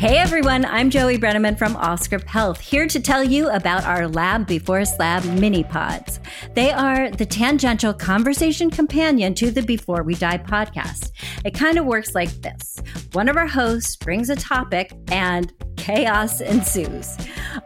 Hey everyone, I'm Joey Brenneman from Allscripts Health, here to tell you about our Lab Before Slab mini pods. They are the tangential conversation companion to the Before We Die podcast. It kind of works like this one of our hosts brings a topic and chaos ensues.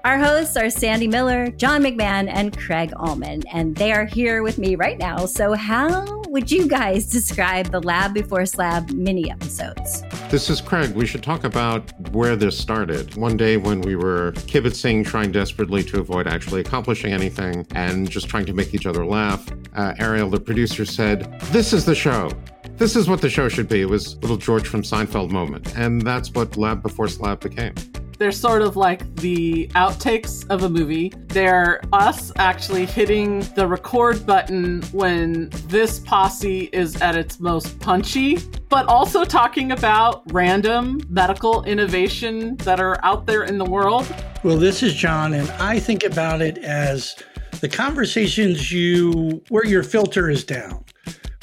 Our hosts are Sandy Miller, John MacMahon, and Craig Ullman, and they are here with me right now. So, how would you guys describe the Lab Before Slab mini episodes? This is Craig. We should talk about where this started. One day when we were kibitzing, trying desperately to avoid actually accomplishing anything and just trying to make each other laugh, uh, Ariel, the producer, said, This is the show. This is what the show should be. It was little George from Seinfeld moment. And that's what Lab Before Slab became. They're sort of like the outtakes of a movie. They're us actually hitting the record button when this posse is at its most punchy, but also talking about random medical innovation that are out there in the world. Well, this is John, and I think about it as the conversations you where your filter is down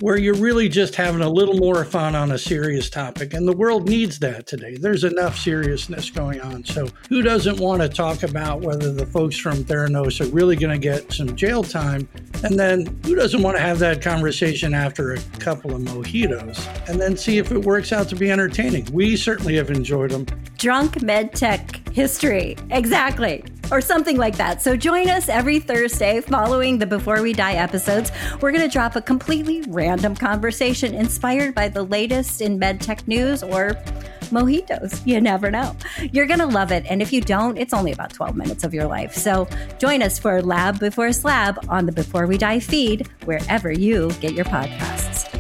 where you're really just having a little more fun on a serious topic. And the world needs that today. There's enough seriousness going on. So, who doesn't want to talk about whether the folks from Theranos are really going to get some jail time? And then, who doesn't want to have that conversation after a couple of mojitos and then see if it works out to be entertaining? We certainly have enjoyed them. Drunk medtech history. Exactly or something like that. So join us every Thursday following the Before We Die episodes. We're going to drop a completely random conversation inspired by the latest in medtech news or mojitos. You never know. You're going to love it. And if you don't, it's only about 12 minutes of your life. So join us for Lab Before Slab on the Before We Die feed, wherever you get your podcasts.